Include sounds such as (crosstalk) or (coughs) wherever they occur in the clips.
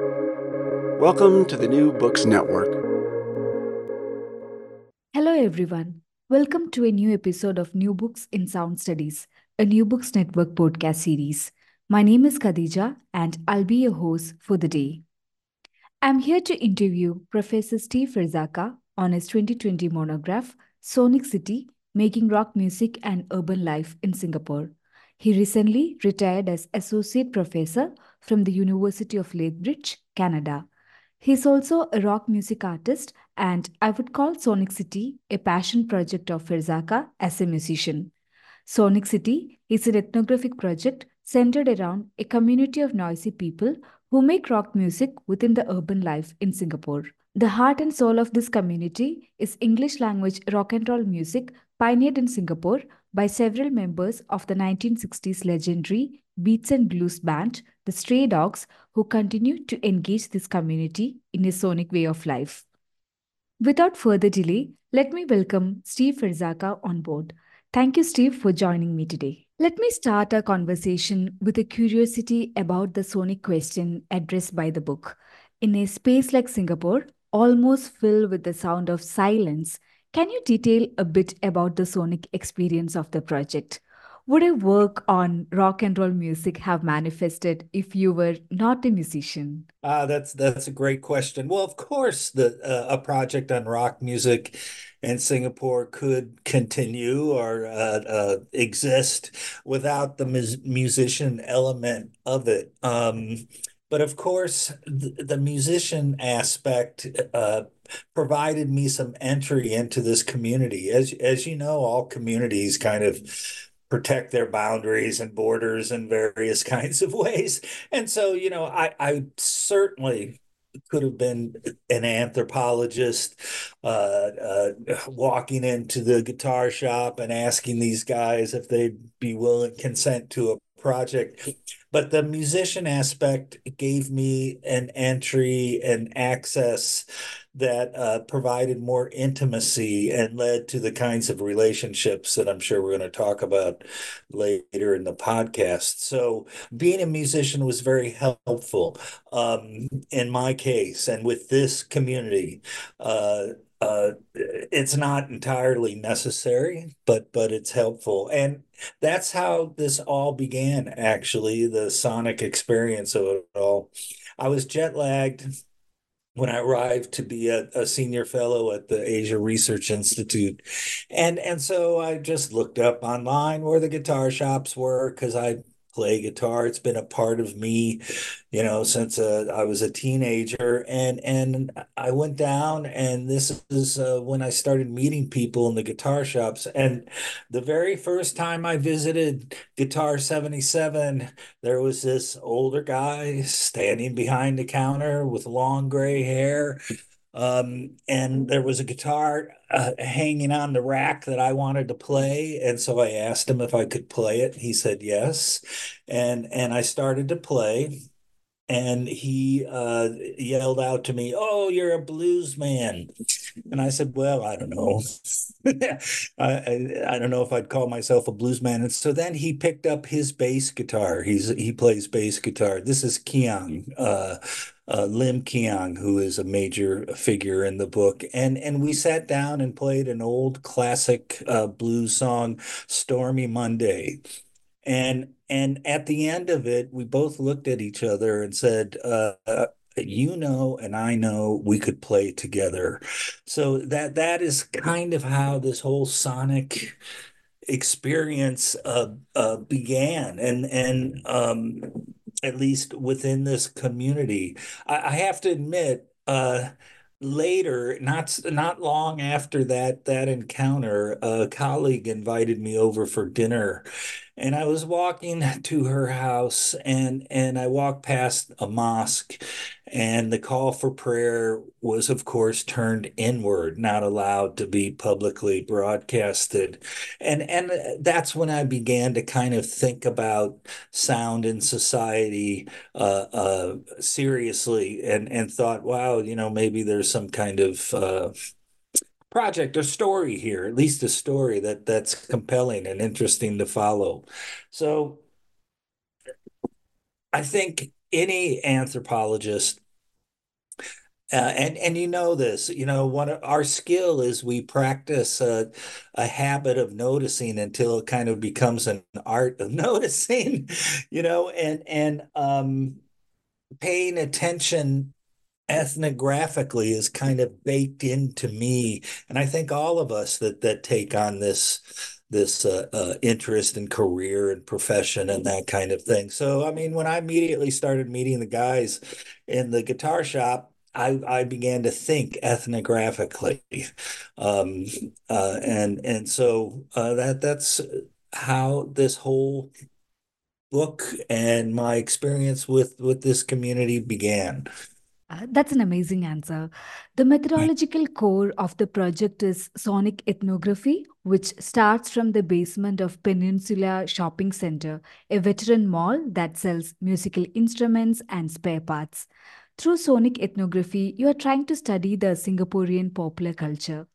Welcome to the New Books Network. Hello, everyone. Welcome to a new episode of New Books in Sound Studies, a New Books Network podcast series. My name is Khadija, and I'll be your host for the day. I'm here to interview Professor Steve Ferzacca on his 2020 monograph, Sonic City Making Rock Music and Urban Life in Singapore. He recently retired as Associate Professor from the University of Lethbridge, Canada. He's also a rock music artist, and I would call Sonic City a passion project of Ferzacca as a musician. Sonic City is an ethnographic project centered around a community of noisy people who make rock music within the urban life in Singapore. The heart and soul of this community is English language rock and roll music pioneered in Singapore by several members of the 1960s legendary beats and blues band, the Stray Dogs, who continue to engage this community in a sonic way of life. Without further delay, let me welcome Steve Ferzacca on board. Thank you, Steve, for joining me today. Let me start our conversation with a curiosity about the sonic question addressed by the book. In a space like Singapore, almost filled with the sound of silence, can you detail a bit about the sonic experience of the project? Would a work on rock and roll music have manifested if you were not a musician? Uh, that's that's a great question. Well, of course, the uh, a project on rock music in Singapore could continue or uh, uh exist without the mus musician element of it. Um, but of course, the, the musician aspect uh, provided me some entry into this community. As as you know, all communities kind of protect their boundaries and borders in various (laughs) kinds of ways. And so, you know, I, I certainly could have been an anthropologist uh, uh, walking into the guitar shop and asking these guys if they'd be willing consent to a project but the musician aspect gave me an entry and access that uh, provided more intimacy and led to the kinds of relationships that I'm sure we're going to talk about later in the podcast. So, being a musician was very helpful um, in my case and with this community. Uh, uh, it's not entirely necessary, but but it's helpful, and that's how this all began. Actually, the sonic experience of it all. I was jet lagged when I arrived to be a, a, senior fellow at the Asia Research Institute. And and so I just looked up online where the guitar shops were because I play guitar. It's been a part of me, you know, since uh, I was a teenager. And and I went down, and this is uh, when I started meeting people in the guitar shops. And the very first time I visited Guitar 77, there was this older guy standing behind the counter with long gray hair um, and there was a guitar uh, hanging on the rack that I wanted to play, and so I asked him if I could play it. He said yes, and and I started to play, and he uh, yelled out to me, "Oh, you're a blues man," and I said, "Well, I don't know, (laughs) I, I, I don't know if I'd call myself a blues man." And so then he picked up his bass guitar. He's he plays bass guitar. This is Keong. Uh, uh, Lim Keong, who is a major figure in the book, and and we sat down and played an old classic uh, blues song, "Stormy Monday," and and at the end of it, we both looked at each other and said. Uh, you know and I know we could play together. So that that is kind of how this whole sonic experience uh, uh, began and and um, at least within this community. I, I have to admit, uh, later, not not long after that that encounter, a colleague invited me over for dinner, and I was walking to her house, and and I walked past a mosque, and the call for prayer was, of course, turned inward, not allowed to be publicly broadcasted. And, and that's when I began to kind of think about sound in society uh, uh, seriously and, and thought, wow, you know, maybe there's some kind of uh, project or story here, at least a story that that's compelling and interesting to follow. So I think any anthropologist Uh, and and you know this, you know, of our skill is we practice a, a habit of noticing until it kind of becomes an art of (laughs) noticing, you know, and and um, paying attention ethnographically is kind of baked into me, and I think all of us that that take on this this uh, uh, interest and career and profession and that kind of thing. So, I mean, when I immediately started meeting the guys in the guitar shop, I, I began to think ethnographically, um, uh, and and so uh, that that's how this whole book and my experience with with this community began. Uh, that's an amazing answer. The methodological core of the project is sonic ethnography, which starts from the basement of Peninsula Shopping Center, a veteran mall that sells musical instruments and spare parts. Through sonic ethnography, you are trying to study the Singaporean popular culture.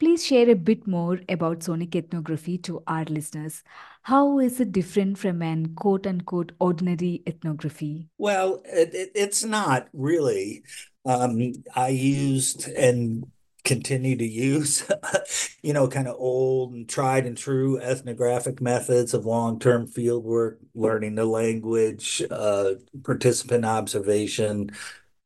Please share a bit more about sonic ethnography to our listeners. How is it different from an quote unquote ordinary ethnography? Well, it, it, it's not really. Um, I used and continue to use, (laughs) you know, kind of old and tried and true ethnographic methods of long-term field work, learning the language, uh, participant observation,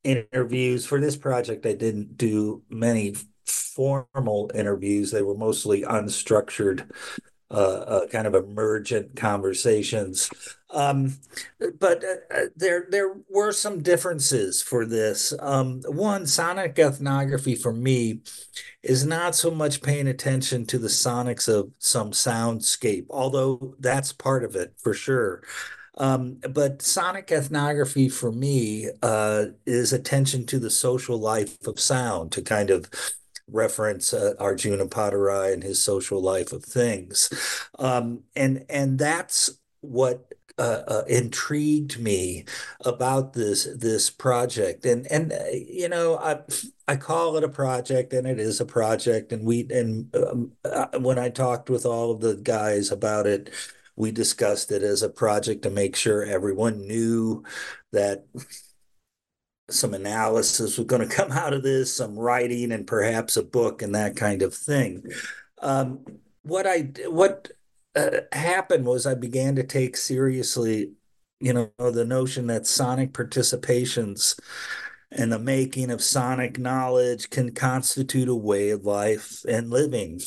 interviews. For this project, I didn't do many formal interviews. They were mostly unstructured, uh, uh, kind of emergent conversations. Um, but uh, there there were some differences for this. Um, one, sonic ethnography for me is not so much paying attention to the sonics of some soundscape, although that's part of it for sure. Um, but sonic ethnography for me uh, is attention to the social life of sound, to kind of reference uh, Arjun Appadurai and his social life of things, um, and and that's what uh, uh, intrigued me about this this project. And and uh, you know, I I call it a project, and it is a project. And we and um, uh, when I talked with all of the guys about it we discussed it as a project to make sure everyone knew that some analysis was going to come out of this, some writing, and perhaps a book and that kind of thing. Um, what I what uh, happened was I began to take seriously, you know, the notion that sonic participations and the making of sonic knowledge can constitute a way of life and living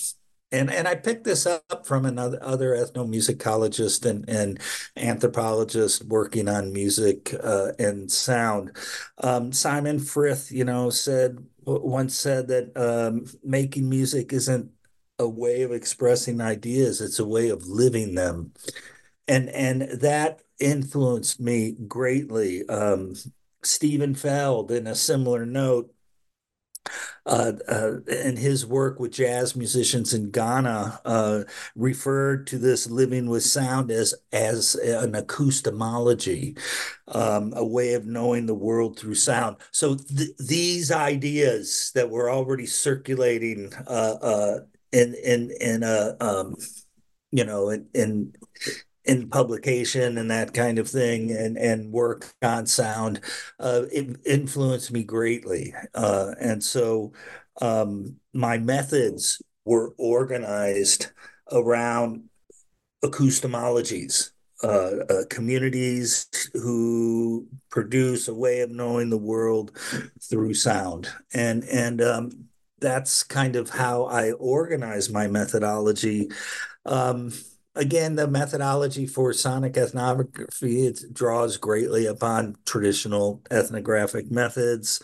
and and I picked this up from another other ethnomusicologist and and anthropologist working on music uh, and sound. Um, Simon Frith, you know, said once said that um, making music isn't a way of expressing ideas; it's a way of living them, and and that influenced me greatly. Um, Steven Feld, in a similar note, uh, uh, and his work with jazz musicians in Ghana uh, referred to this living with sound as as an acoustemology, um, a way of knowing the world through sound. So th- these ideas that were already circulating uh, uh, in in in a um, you know in, in in publication and that kind of thing and and work on sound uh, it influenced me greatly uh, and so um, my methods were organized around acoustemologies uh, uh, communities who produce a way of knowing the world through sound. And and um, that's kind of how I organize my methodology. Um, again, the methodology for sonic ethnography it draws greatly upon traditional ethnographic methods.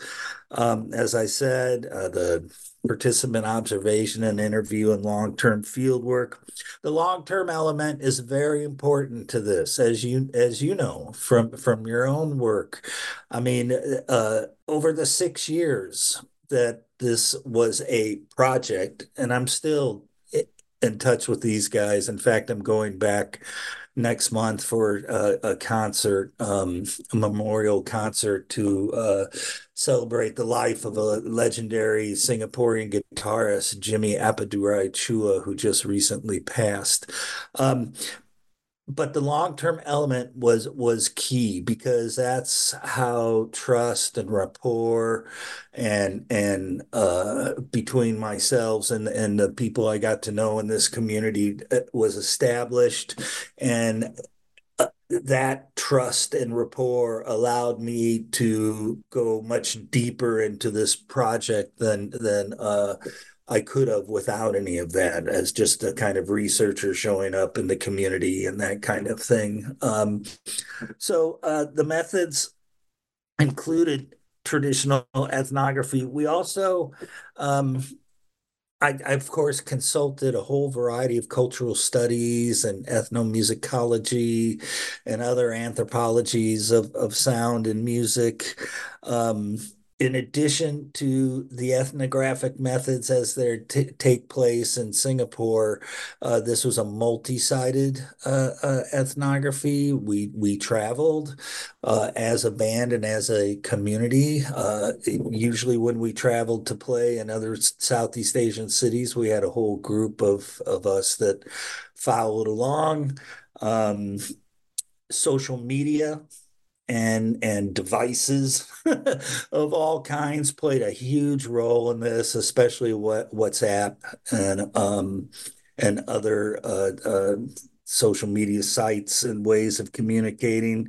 Um, as I said, uh, the participant observation and interview and long-term field work. The long-term element is very important to this, as you as you know from from your own work. I mean, uh, over the six years that this was a project, and I'm still in touch with these guys. In fact, I'm going back next month for a, a concert, um, a memorial concert to uh, celebrate the life of a legendary Singaporean guitarist, Jimmy Appadurai Chua, who just recently passed. Um, but the long-term element was was key because that's how trust and rapport and and uh, between myself and and the people I got to know in this community uh, was established, and uh, that trust and rapport allowed me to go much deeper into this project than than uh, I could have without any of that as just a kind of researcher showing up in the community and that kind of thing. Um, so uh, the methods included traditional ethnography. We also, um, I, I, of course, consulted a whole variety of cultural studies and ethnomusicology and other anthropologies of, of sound and music. Um, in addition to the ethnographic methods as they t- take place in Singapore, uh, this was a multi-sited uh, uh, ethnography. We we traveled uh, as a band and as a community. Uh, usually, when we traveled to play in other Southeast Asian cities, we had a whole group of of us that followed along. Um, social media and and devices (laughs) of all kinds played a huge role in this, especially what WhatsApp and um, and other uh, uh, social media sites and ways of communicating.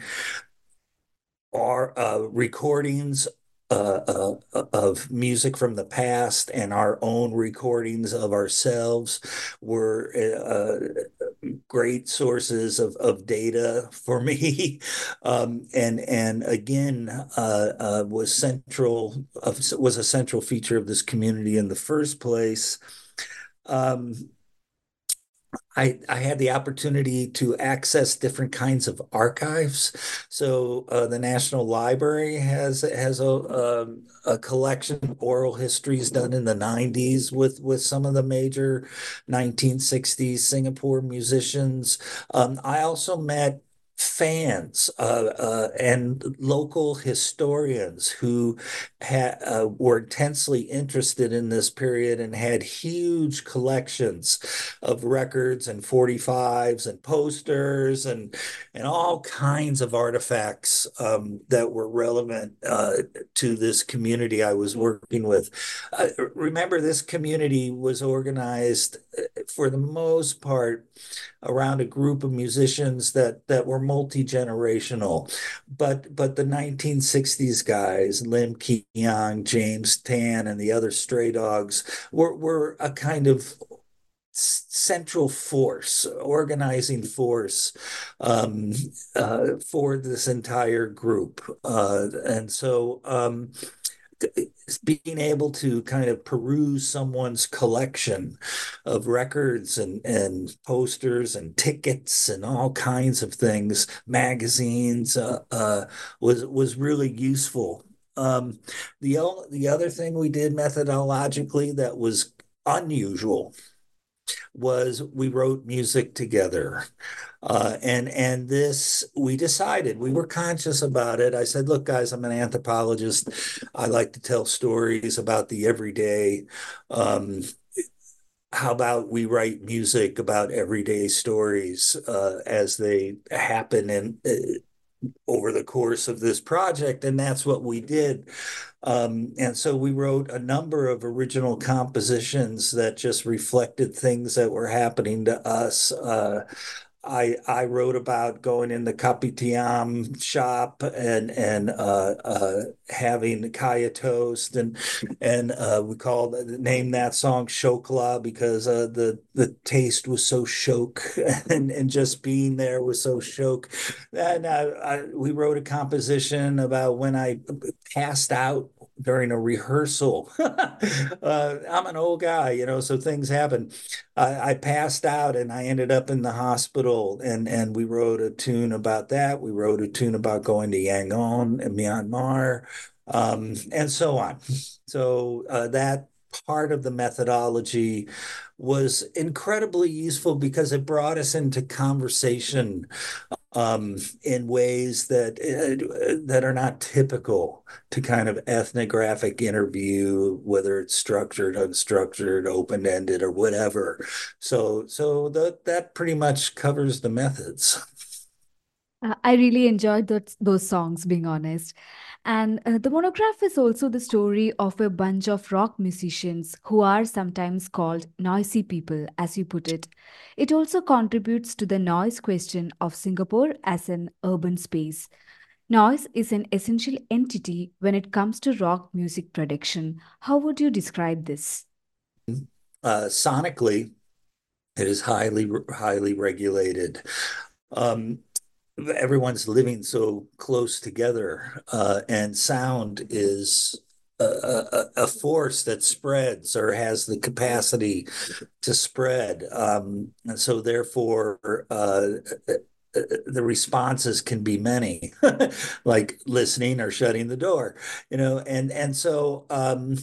Our uh, recordings uh, uh, of music from the past and our own recordings of ourselves were uh, great sources of, of data for me. (laughs) Um, and and again uh, uh, was central was a central feature of this community in the first place. Um, I, I had the opportunity to access different kinds of archives. So uh, the National Library has has a, a, um, a collection of oral histories done in the 90s with with some of the major 1960s Singapore musicians. Um, I also met fans uh, uh, and local historians who had, uh, were intensely interested in this period and had huge collections of records and 45s and posters and and all kinds of artifacts um, that were relevant uh, to this community I was working with. Uh, remember, this community was organized for the most part around a group of musicians that that were multi-generational but but the 1960s guys lim keong james tan and the other stray dogs were were a kind of central force, organizing force um, uh, for this entire group. Uh, and so um, being able to kind of peruse someone's collection of records and, and posters and tickets and all kinds of things, magazines, uh, uh, was was really useful. Um, the the other thing we did methodologically that was unusual was we wrote music together. Uh, and and this we decided we were conscious about it. I said, "Look, guys, I'm an anthropologist. I like to tell stories about the everyday. Um, how about we write music about everyday stories uh, as they happen and over the course of this project?" And that's what we did. Um, and so we wrote a number of original compositions that just reflected things that were happening to us. Uh, I I wrote about going in the Kopitiam shop and and uh, uh, having kaya toast and and uh, we called named that song Shokla because uh, the the taste was so shiok (laughs) and and just being there was so shiok. And I, I, we wrote a composition about when I passed out during a rehearsal. (laughs) uh, I'm an old guy, you know, so things happen. I, I, passed out and I ended up in the hospital, and and we wrote a tune about that. We wrote a tune about going to Yangon in Myanmar, um, and so on. So uh, that part of the methodology was incredibly useful because it brought us into conversation um, in ways that uh, that are not typical to kind of ethnographic interview, whether it's structured, unstructured, open-ended, or whatever. So, so that that pretty much covers the methods. Uh, I really enjoyed those, those songs, being honest. And uh, the monograph is also the story of a bunch of rock musicians who are sometimes called noisy people, as you put it. It also contributes to the noise question of Singapore as an urban space. Noise is an essential entity when it comes to rock music production. How would you describe this? Uh, sonically, it is highly highly regulated. Um, everyone's living so close together, uh, and sound is a, a, a, force that spreads or has the capacity to spread. Um, and so, therefore, uh, the responses can be many, (laughs) like listening or shutting the door, you know, and and so um,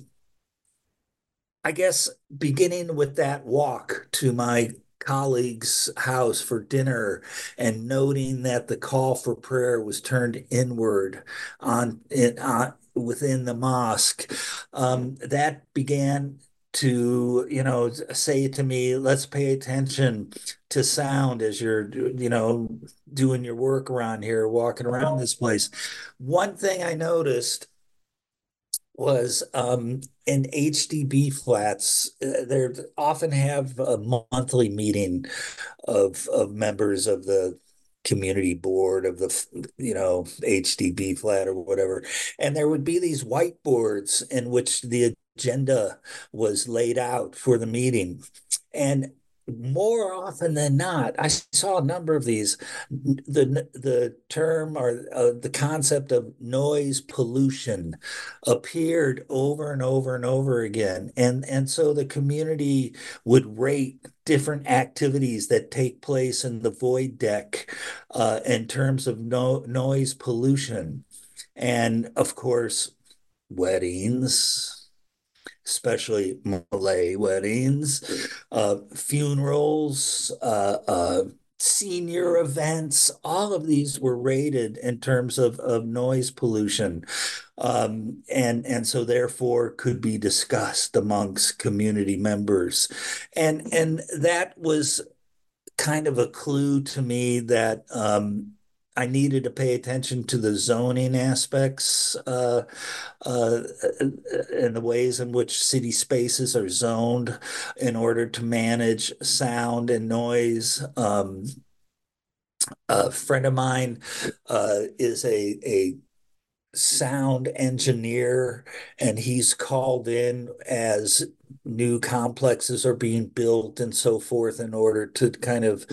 I guess beginning with that walk to my colleague's house for dinner and noting that the call for prayer was turned inward on in, uh, within the mosque um, that began to you know say to me let's pay attention to sound as you're you know doing your work around here walking around this place. One thing i noticed was um, in HDB flats, uh, they often have a monthly meeting of of members of the community board of the you know HDB flat or whatever, and there would be these whiteboards in which the agenda was laid out for the meeting, and more often than not, I saw a number of these. The the term or uh, the concept of noise pollution appeared over and over and over again, and and so the community would rate different activities that take place in the void deck uh, in terms of no, noise pollution, and of course, weddings especially Malay weddings, uh, funerals, uh, uh, senior events. All of these were rated in terms of, of noise pollution. Um, and and so therefore could be discussed amongst community members, and and that was kind of a clue to me that um, I needed to pay attention to the zoning aspects uh, uh, and the ways in which city spaces are zoned in order to manage sound and noise. Um, a friend of mine uh, is a, a sound engineer and he's called in as new complexes are being built and so forth in order to kind of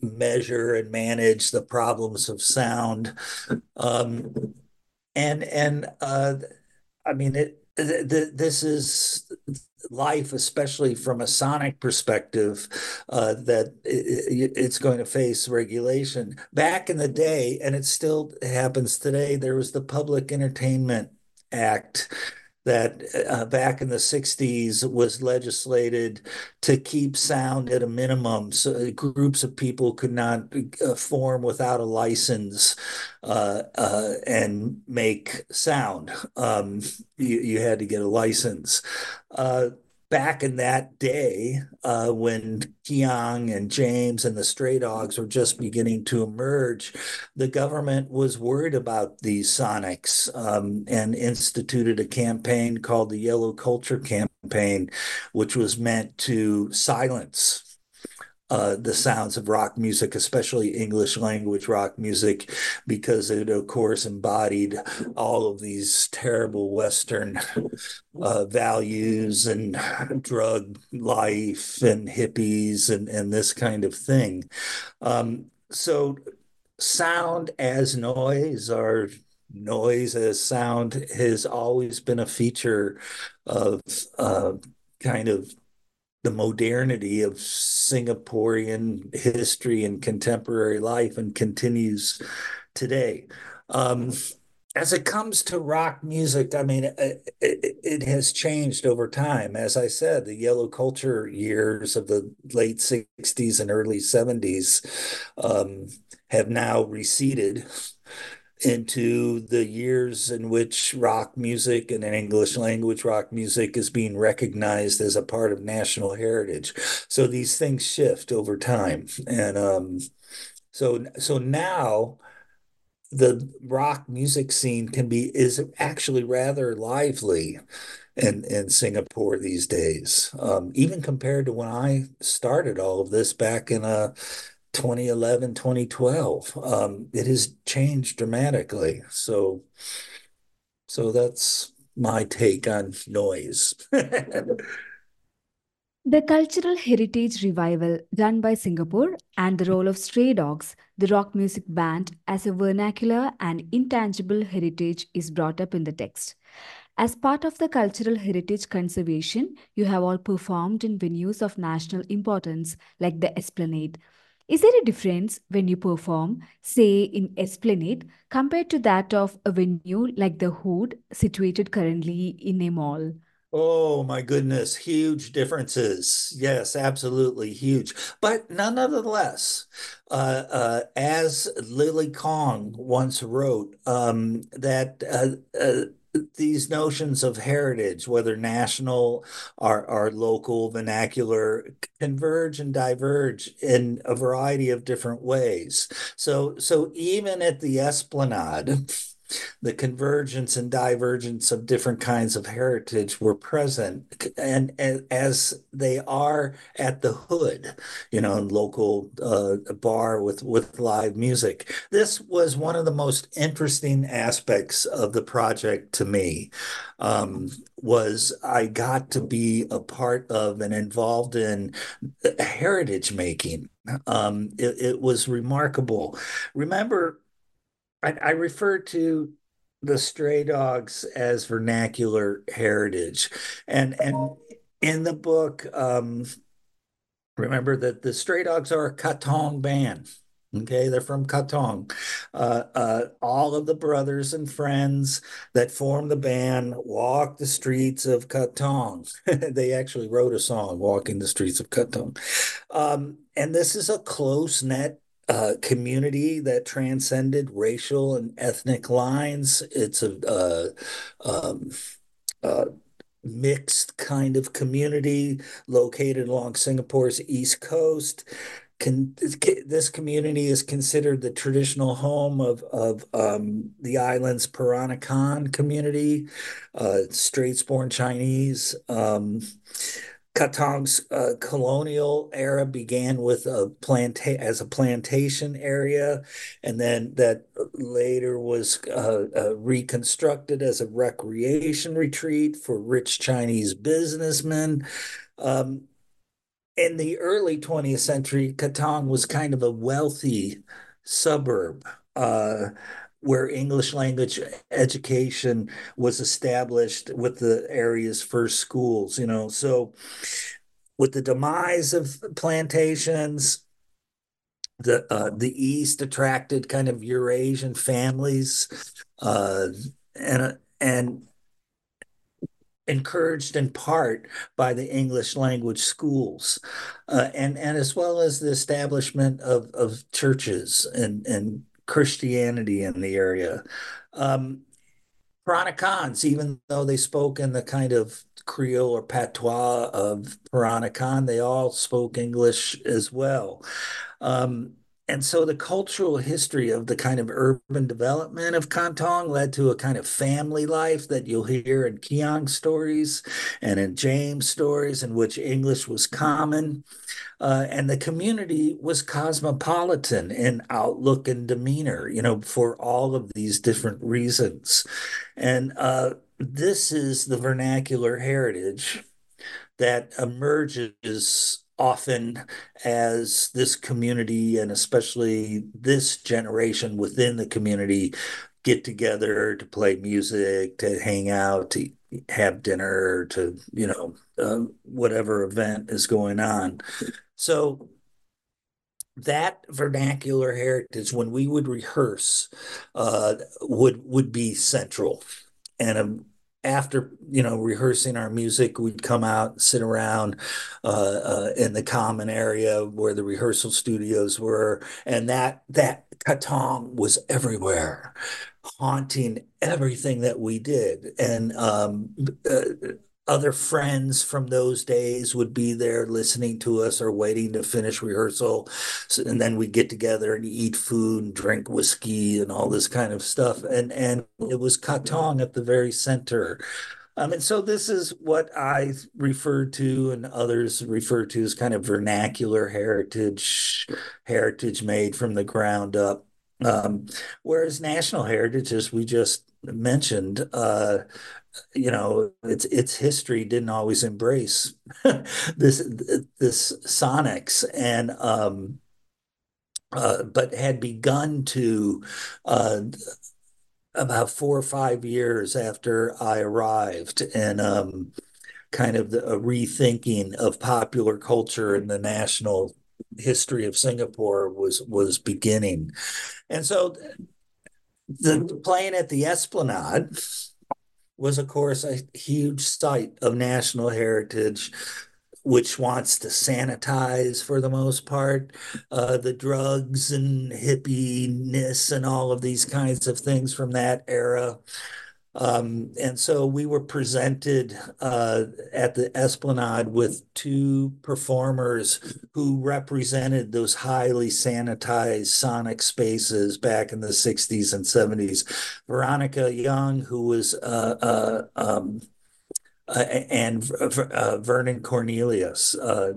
measure and manage the problems of sound. Um, and and uh, I mean it. Th- th- this is life, especially from a sonic perspective, uh, that it, it's going to face regulation. Back in the day, and it still happens today, there was the Public Entertainment Act that uh, back in the 60s was legislated to keep sound at a minimum. So groups of people could not uh, form without a license uh, uh and make sound. Um, you, you, had to get a license. Back in that day uh, when Keong and James and the Stray Dogs were just beginning to emerge, the government was worried about these sonics um, and instituted a campaign called the Yellow Culture Campaign, which was meant to silence uh, the sounds of rock music, especially English language rock music, because it, of course, embodied all of these terrible Western uh, values and drug life and hippies and, and this kind of thing. Um, so, sound as noise or noise as sound has always been a feature of uh, kind of the modernity of Singaporean history and contemporary life and continues today. Um, as it comes to rock music, I mean, it, it, it, has changed over time. As I said, the yellow culture years of the late 60s and early 70s um, have now receded into the years in which rock music and English language rock music is being recognized as a part of national heritage. So these things shift over time. And um, so so now the rock music scene can be is actually rather lively in in Singapore these days. Um, even compared to when I started all of this back in uh 2011, 2012. Um, it has changed dramatically. So so that's my take on noise. (laughs) The cultural heritage revival done by Singapore and the role of Stray Dogs, the rock music band, as a vernacular and intangible heritage is brought up in the text. As part of the cultural heritage conservation, you have all performed in venues of national importance like the Esplanade. Is there a difference when you perform, say, in Esplanade compared to that of a venue like the Hood situated currently in a mall? Oh my goodness, huge differences. Yes, absolutely huge. But nonetheless, uh, uh, as Lily Kong once wrote, um, that uh, uh these notions of heritage, whether national or, or local, vernacular, converge and diverge in a variety of different ways. So, so even at the Esplanade, the convergence and divergence of different kinds of heritage were present and, and as they are at the hood you know local uh, bar with with live music. This was one of the most interesting aspects of the project to me um, was i got to be a part of and involved in heritage making. Um, it, it was remarkable. Remember I, I refer to the stray dogs as vernacular heritage, and and in the book, um, remember that the stray dogs are a Katong band. Okay, they're from Katong. Uh, uh, all of the brothers and friends that form the band walk the streets of Katong. (laughs) they actually wrote a song, Walking the Streets of Katong. Um, and this is a close knit uh, community that transcended racial and ethnic lines. It's a um, mixed kind of community located along Singapore's east coast. Can, this community is considered the traditional home of, of um, the island's Peranakan community, uh, Straits-born Chinese. Um, Katong's uh, colonial era began with a planta- as a plantation area, and then that later was uh, uh, reconstructed as a recreation retreat for rich Chinese businessmen. Um, in the early 20th century, Katong was kind of a wealthy suburb. Where English language education was established with the area's first schools, you know. So with the demise of plantations, the uh, the East attracted kind of Eurasian families, uh, and and encouraged in part by the English language schools, uh, and and as well as the establishment of of churches and and Christianity in the area. Um, even though they spoke in the kind of Creole or patois of Peranakan, they all spoke English as well. Um, and so the cultural history of the kind of urban development of Katong led to a kind of family life that you'll hear in Keong stories and in James stories, in which English was common. Uh, and the community was cosmopolitan in outlook and demeanor, you know, for all of these different reasons. And uh, this is the vernacular heritage that emerges often as this community and especially this generation within the community get together to play music, to hang out, to have dinner, to, you know, uh, whatever event is going on. So that vernacular heritage when we would rehearse uh, would would be central and um, after you know rehearsing our music we'd come out sit around uh, uh, in the common area where the rehearsal studios were and that that katong was everywhere haunting everything that we did. And um, uh, other friends from those days would be there listening to us or waiting to finish rehearsal. So, and then we'd get together and eat food and drink whiskey and all this kind of stuff. And and it was Katong at the very center. Um, and so this is what I refer to and others refer to as kind of vernacular heritage, heritage made from the ground up. Um, whereas national heritage, as we just mentioned, uh, you know its its history didn't always embrace (laughs) this this sonics and um uh, but had begun to uh, about four or five years after I arrived, and um, kind of the, a rethinking of popular culture and the national history of Singapore was was beginning, and so the playing at the Esplanade was, of course, a huge site of national heritage, which wants to sanitize for the most part uh, the drugs and hippiness and all of these kinds of things from that era. Um, and so we were presented uh, at the Esplanade with two performers who represented those highly sanitized sonic spaces back in the 60s and 70s. Veronica Young, who was uh, uh, um, uh, and uh, Vernon Cornelius, uh,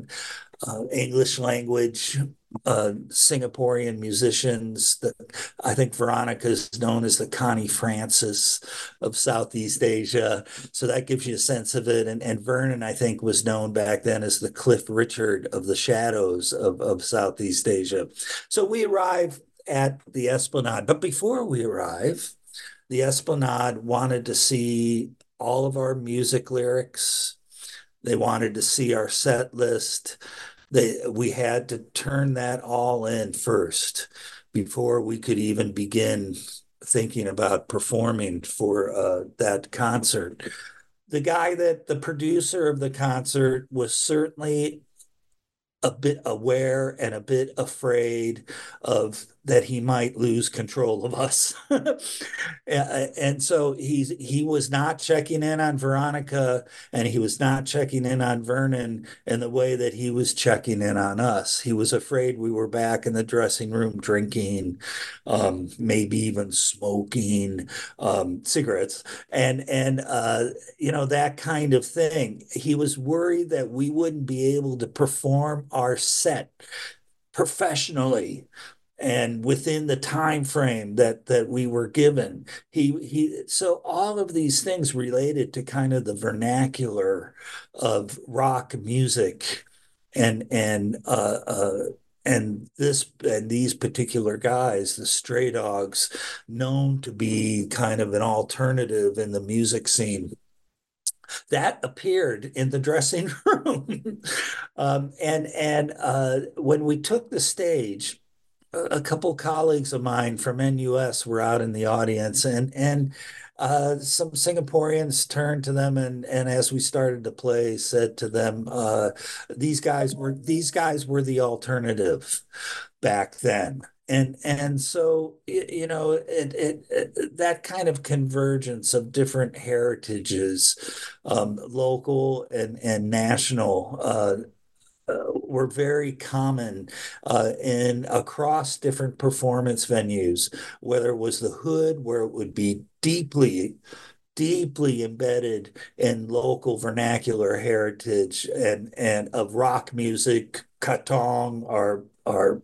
English language uh, Singaporean musicians. That I think Veronica is known as the Connie Francis of Southeast Asia, so that gives you a sense of it. And, and Vernon, I think, was known back then as the Cliff Richard of the Shadows of, of Southeast Asia. So we arrive at the Esplanade, but before we arrive, the Esplanade wanted to see all of our music lyrics. They wanted to see our set list they we had to turn that all in first before we could even begin thinking about performing for uh, that concert. The guy that the producer of the concert was certainly a bit aware and a bit afraid of that he might lose control of us. (laughs) and so he's he was not checking in on Veronica and he was not checking in on Vernon in the way that he was checking in on us. He was afraid we were back in the dressing room drinking, um, maybe even smoking um, cigarettes and and uh, you know that kind of thing. He was worried that we wouldn't be able to perform our set professionally and within the time frame that that we were given. He he so all of these things related to kind of the vernacular of rock music and and uh, uh and this and these particular guys the stray dogs known to be kind of an alternative in the music scene that appeared in the dressing (laughs) room. Um, and and uh, when we took the stage a couple colleagues of mine from NUS were out in the audience, and and uh, some Singaporeans turned to them and and as we started to play, said to them, uh, "These guys were these guys were the alternative back then." And and so you know it, it, it that kind of convergence of different heritages, um, local and and national. Uh, were very common uh, in across different performance venues, whether it was the hood, where it would be deeply deeply embedded in local vernacular heritage and and of rock music, katong, or or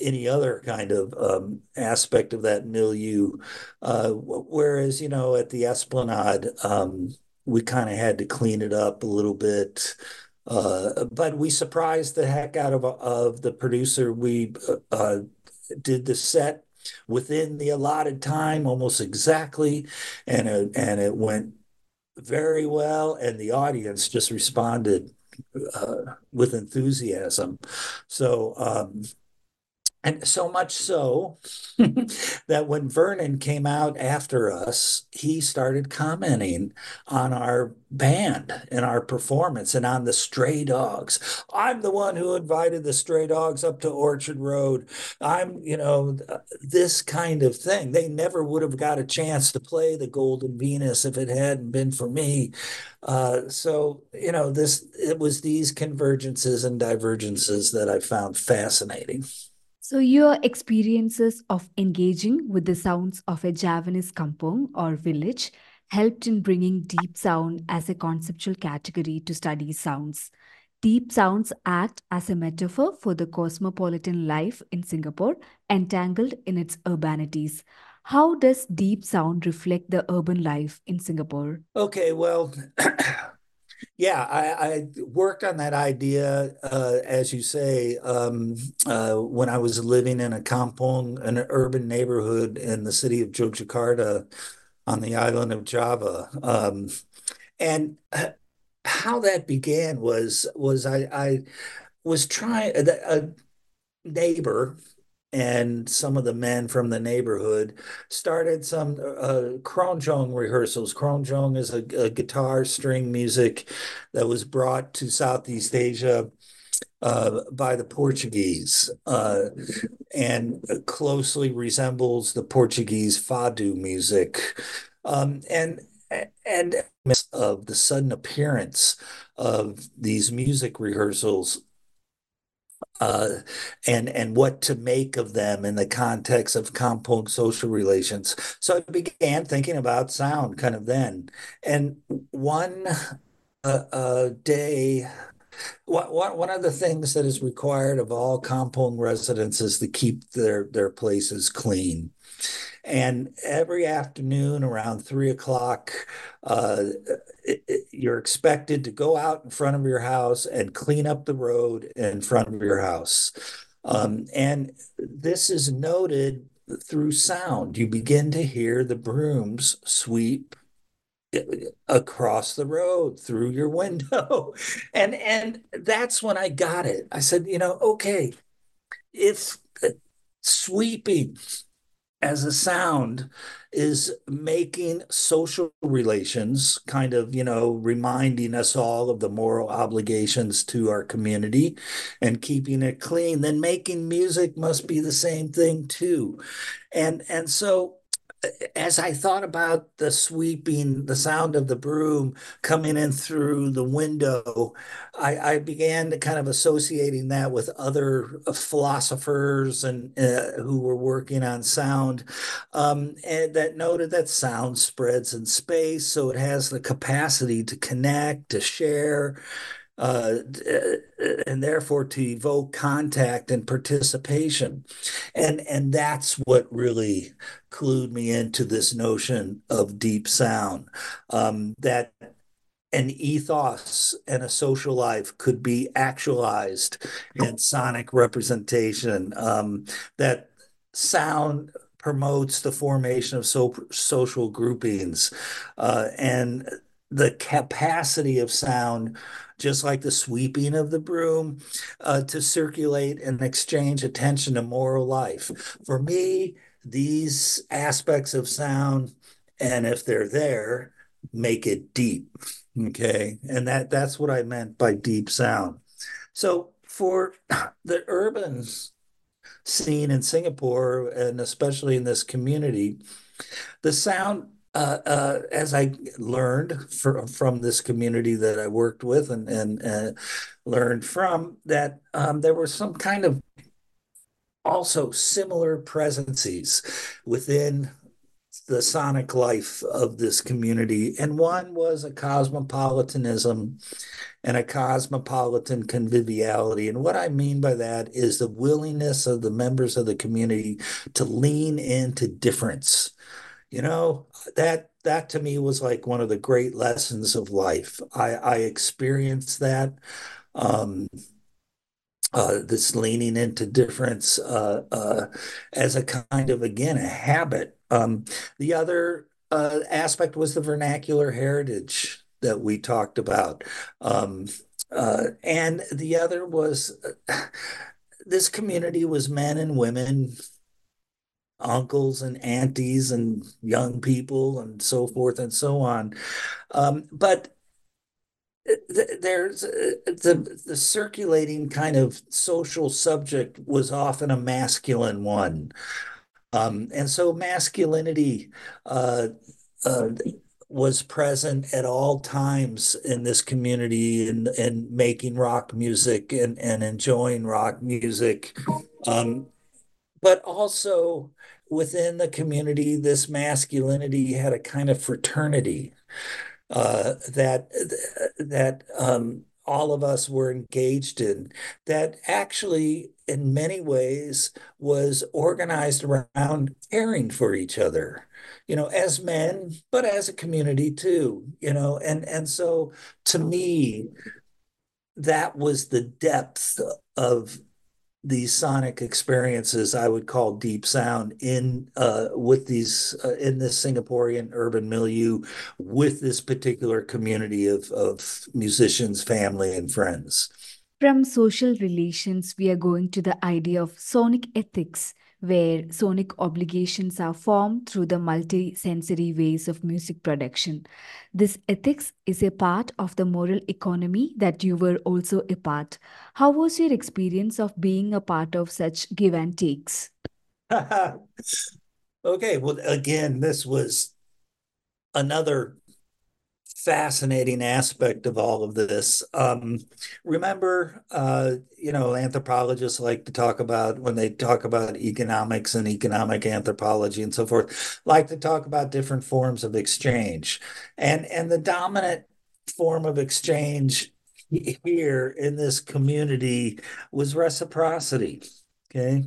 any other kind of um, aspect of that milieu. Uh, whereas you know at the Esplanade, um, we kind of had to clean it up a little bit. Uh, but we surprised the heck out of of the producer. We uh, did the set within the allotted time, almost exactly, and it, and it went very well. And the audience just responded uh, with enthusiasm. So. Um, and so much so (laughs) that when Vernon came out after us, he started commenting on our band and our performance and on the stray dogs. I'm the one who invited the stray dogs up to Orchard Road. I'm, you know, this kind of thing. They never would have got a chance to play the Golden Venus if it hadn't been for me. Uh, so, you know, this it was these convergences and divergences that I found fascinating. So, your experiences of engaging with the sounds of a Javanese kampong or village helped in bringing deep sound as a conceptual category to study sounds. Deep sounds act as a metaphor for the cosmopolitan life in Singapore, entangled in its urbanities. How does deep sound reflect the urban life in Singapore? Okay, well, (clears throat) Yeah, I, I, worked on that idea, uh, as you say, um, uh, when I was living in a kampong, an urban neighborhood in the city of Yogyakarta on the island of Java. Um, and how that began was was I, I was trying a neighbor and some of the men from the neighborhood started some uh, keroncong rehearsals. Keroncong is a, a, guitar string music that was brought to Southeast Asia uh, by the Portuguese uh, and closely resembles the Portuguese fado music. Um, and and of the sudden appearance of these music rehearsals uh, and and what to make of them in the context of kampong social relations. So I began thinking about sound kind of then. And one uh, uh, day, one, one of the things that is required of all kampong residents is to keep their, their places clean. And every afternoon around three o'clock, uh, you're expected to go out in front of your house and clean up the road in front of your house. Um, and this is noted through sound. You begin to hear the brooms sweep uh, across the road through your window (laughs) and and that's when i got it i said you know okay if uh, sweeping as a sound is making social relations kind of you know reminding us all of the moral obligations to our community and keeping it clean then making music must be the same thing too. And and so as I thought about the sweeping, the sound of the broom coming in through the window, I, I began to kind of associating that with other philosophers and uh, who were working on sound, um, and that noted that sound spreads in space, so it has the capacity to connect, to share, uh, and therefore to evoke contact and participation. And, and that's what really clued me into this notion of deep sound um, that an ethos and a social life could be actualized in sonic representation, um, that sound promotes the formation of so, social groupings uh, and the capacity of sound just like the sweeping of the broom, uh, to circulate and exchange attention to moral life. For me, these aspects of sound, and if they're there, make it deep. Okay. And that that's what I meant by deep sound. So for (coughs) the urban scene in Singapore, and especially in this community, the sound uh, uh, as I learned for, from this community that I worked with and, and uh, learned from, that um, there were some kind of also similar presences within the sonic life of this community. And one was a cosmopolitanism and a cosmopolitan conviviality. And what I mean by that is the willingness of the members of the community to lean into difference you know that that to me was like one of the great lessons of life i i experienced that um uh, this leaning into difference uh, uh, as a kind of again a habit. Um, the other uh, aspect was the vernacular heritage that we talked about, um, uh, and the other was this community was men and women, uncles and aunties and young people and so forth and so on. Um, but there's uh, the the circulating kind of social subject was often a masculine one um, and so masculinity uh, uh, was present at all times in this community and and making rock music and and enjoying rock music um, but also within the community this masculinity had a kind of fraternity uh, that that um, all of us were engaged in that actually in many ways was organized around caring for each other you know as men but as a community too you know and and so to me that was the depth of these sonic experiences I would call deep sound in uh, with these uh, in this Singaporean urban milieu with this particular community of of musicians, family, and friends. From social relations, we are going to the idea of sonic ethics, where sonic obligations are formed through the multi-sensory ways of music production. This ethics is a part of the moral economy that you were also a part. How was your experience of being a part of such give and takes? (laughs) okay, well, again, this was another fascinating aspect of all of this. Um, remember, uh, you know, anthropologists like to talk about when they talk about economics and economic anthropology and so forth, like to talk about different forms of exchange, and and the dominant form of exchange here in this community was reciprocity okay.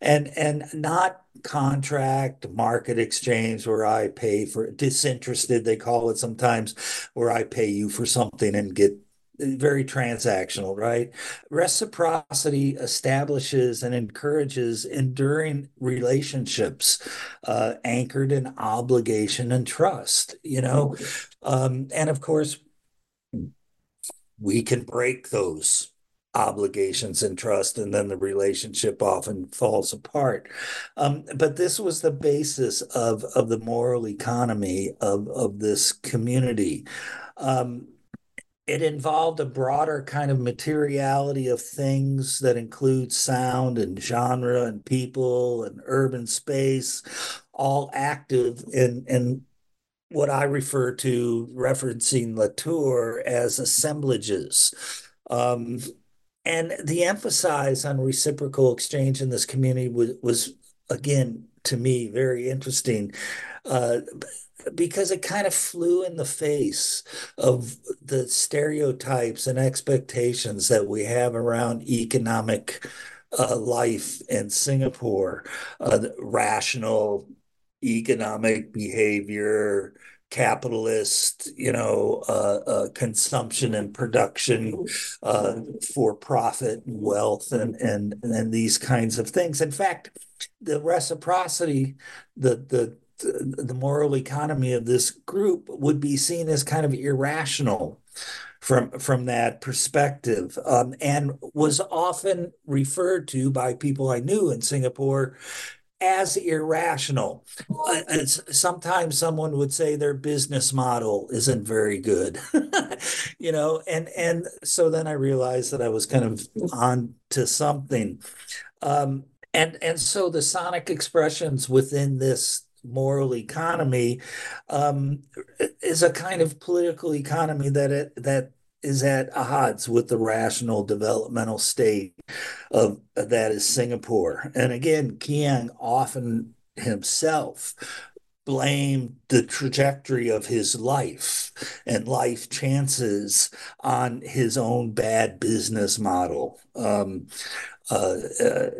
And and not contract market exchange where i pay for disinterested they call it sometimes where i pay you for something and get very transactional right? Reciprocity establishes and encourages enduring relationships uh, anchored in obligation and trust you know? Um, and of course we can break those obligations and trust, and then the relationship often falls apart. Um, but this was the basis of of the moral economy of of this community. Um, it involved a broader kind of materiality of things that include sound and genre and people and urban space, all active in in what I refer to, referencing Latour, as assemblages. Um, and the emphasis on reciprocal exchange in this community was, was again to me very interesting uh, because it kind of flew in the face of the stereotypes and expectations that we have around economic uh, life in Singapore, uh, rational economic behavior, capitalist, you know, uh, uh, consumption and production uh, for profit and wealth and, and, and these kinds of things. In fact, the reciprocity, the, the, the moral economy of this group would be seen as kind of irrational from from that perspective um, and was often referred to by people I knew in Singapore as irrational. Uh, sometimes someone would say their business model isn't very good, (laughs) you know, and and so then I realized that I was kind of on to something, um, and and so the sonic expressions within this moral economy um, is a kind of political economy that it that is at odds with the rational developmental state of that is Singapore. And again, Keong often himself blamed the trajectory of his life and life chances on his own bad business model. Um, uh, uh,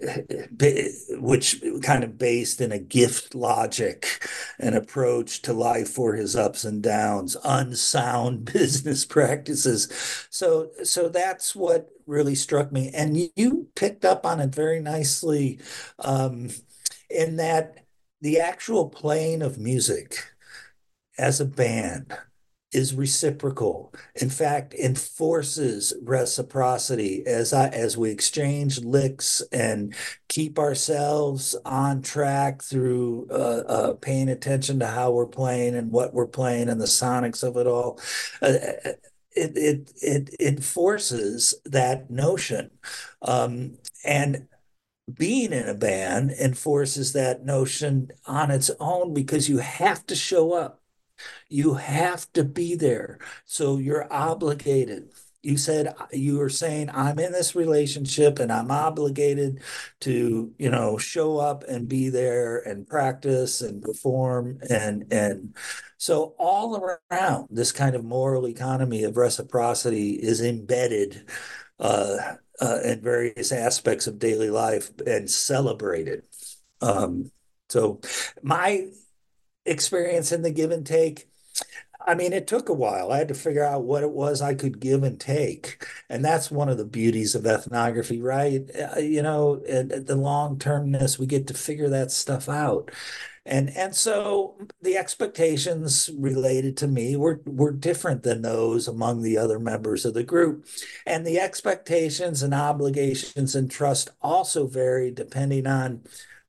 which kind of based in a gift logic, an approach to life for his ups and downs, unsound (laughs) business practices. So, so that's what really struck me, and you, picked up on it very nicely, um, in that the actual playing of music as a band is reciprocal. In fact, enforces reciprocity as I, as we exchange licks and keep ourselves on track through uh, uh, paying attention to how we're playing and what we're playing and the sonics of it all. Uh, it, it it enforces that notion, um, and being in a band enforces that notion on its own because you have to show up you have to be there. So you're obligated. You said you were saying I'm in this relationship and I'm obligated to, you know, show up and be there and practice and perform and and so all around this kind of moral economy of reciprocity is embedded uh, uh, in various aspects of daily life and celebrated. Um, so my experience in the give and take I mean, it took a while. I had to figure out what it was I could give and take. And that's one of the beauties of ethnography, right? Uh, you know, the long termness, we get to figure that stuff out. And and so the expectations related to me were were different than those among the other members of the group. And the expectations and obligations and trust also vary depending on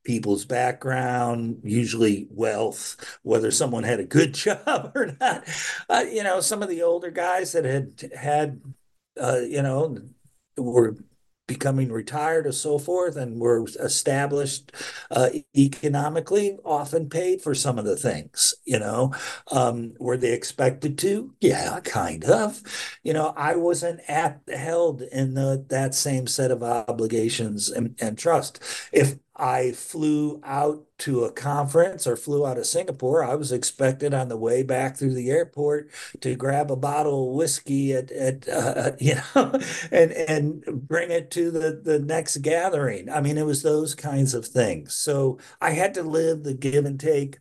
people's background, usually wealth, whether someone had a good (laughs) job or not. Uh, you know, some of the older guys that had had, uh, you know, were becoming retired or so forth and were established uh, economically often paid for some of the things you know. Um, were they expected to? Yeah kind of. You know i wasn't at, held in the, that same set of obligations and, and trust. If I flew out to a conference or flew out of Singapore. I was expected on the way back through the airport to grab a bottle of whiskey at, at uh, (laughs) you know, (laughs) and and bring it to the the next gathering. I mean, it was those kinds of things. So I had to live the give and take.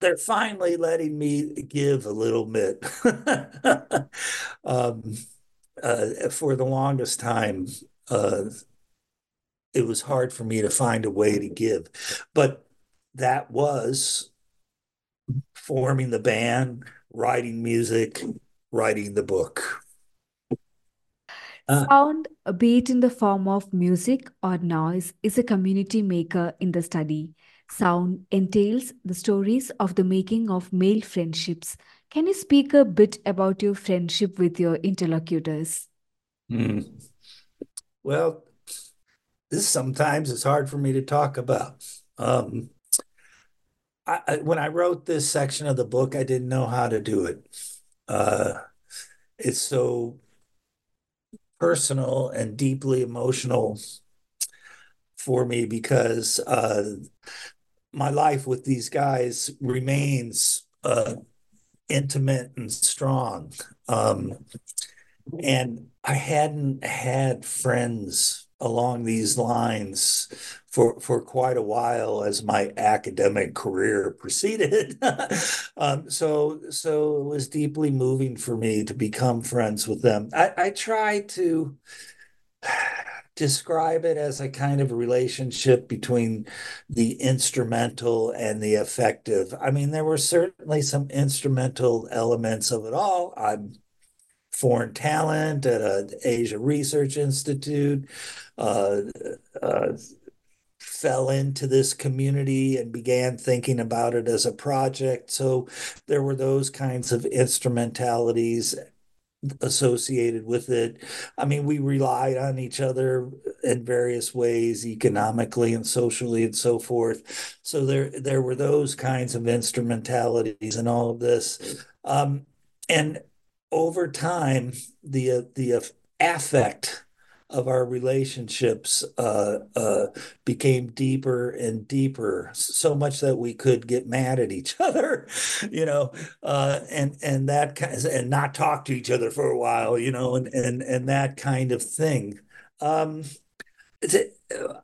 They're finally letting me give a little bit. (laughs) um, uh, for the longest time. Uh, it was hard for me to find a way to give. But that was forming the band, writing music, writing the book. Uh, Sound, be it in the form of music or noise, is a community maker in the study. Sound entails the stories of the making of male friendships. Can you speak a bit about your friendship with your interlocutors? Hmm. Well, this sometimes is hard for me to talk about. Um, I, when I wrote this section of the book, I didn't know how to do it. Uh, it's so personal and deeply emotional for me because uh, my life with these guys remains uh, intimate and strong. Um, and I hadn't had friends along these lines for for quite a while as my academic career (laughs) proceeded. um, so so it was deeply moving for me to become friends with them. I, I try to describe it as a kind of relationship between the instrumental and the effective. I mean, there were certainly some instrumental elements of it all. I'm foreign talent at an Asia Research Institute, uh, uh, fell into this community and began thinking about it as a project. So there were those kinds of instrumentalities associated with it. I mean, we relied on each other in various ways, economically and socially and so forth. So there there were those kinds of instrumentalities and all of this. Um, and over time, the the affect of our relationships uh, uh, became deeper and deeper, so much that we could get mad at each (laughs) other, you know, uh, and and that kind of, and not talk to each other for a while, you know, and and and that kind of thing. Um,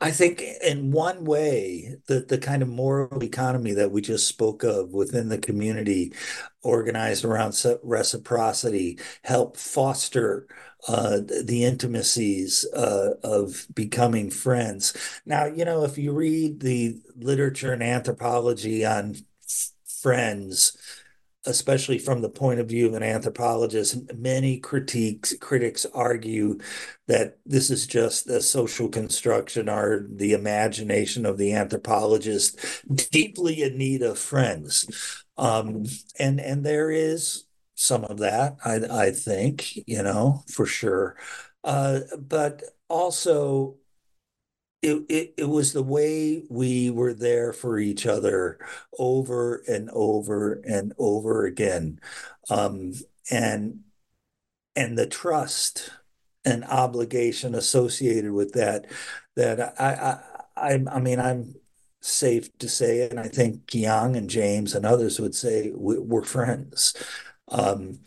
I think in one way, the, the kind of moral economy that we just spoke of within the community organized around reciprocity help foster uh, the intimacies uh, of becoming friends. Now, you know, if you read the literature and anthropology on friends, especially from the point of view of an anthropologist, many critiques critics argue that this is just a social construction or the imagination of the anthropologist, deeply in need of friends. Um, and and there is some of that, I I think, you know, for sure. Uh, but also it, it it was the way we were there for each other over and over and over again. Um, and and the trust and obligation associated with that that I I I, I mean I'm safe to say and I think Young and James and others would say we're friends. Um,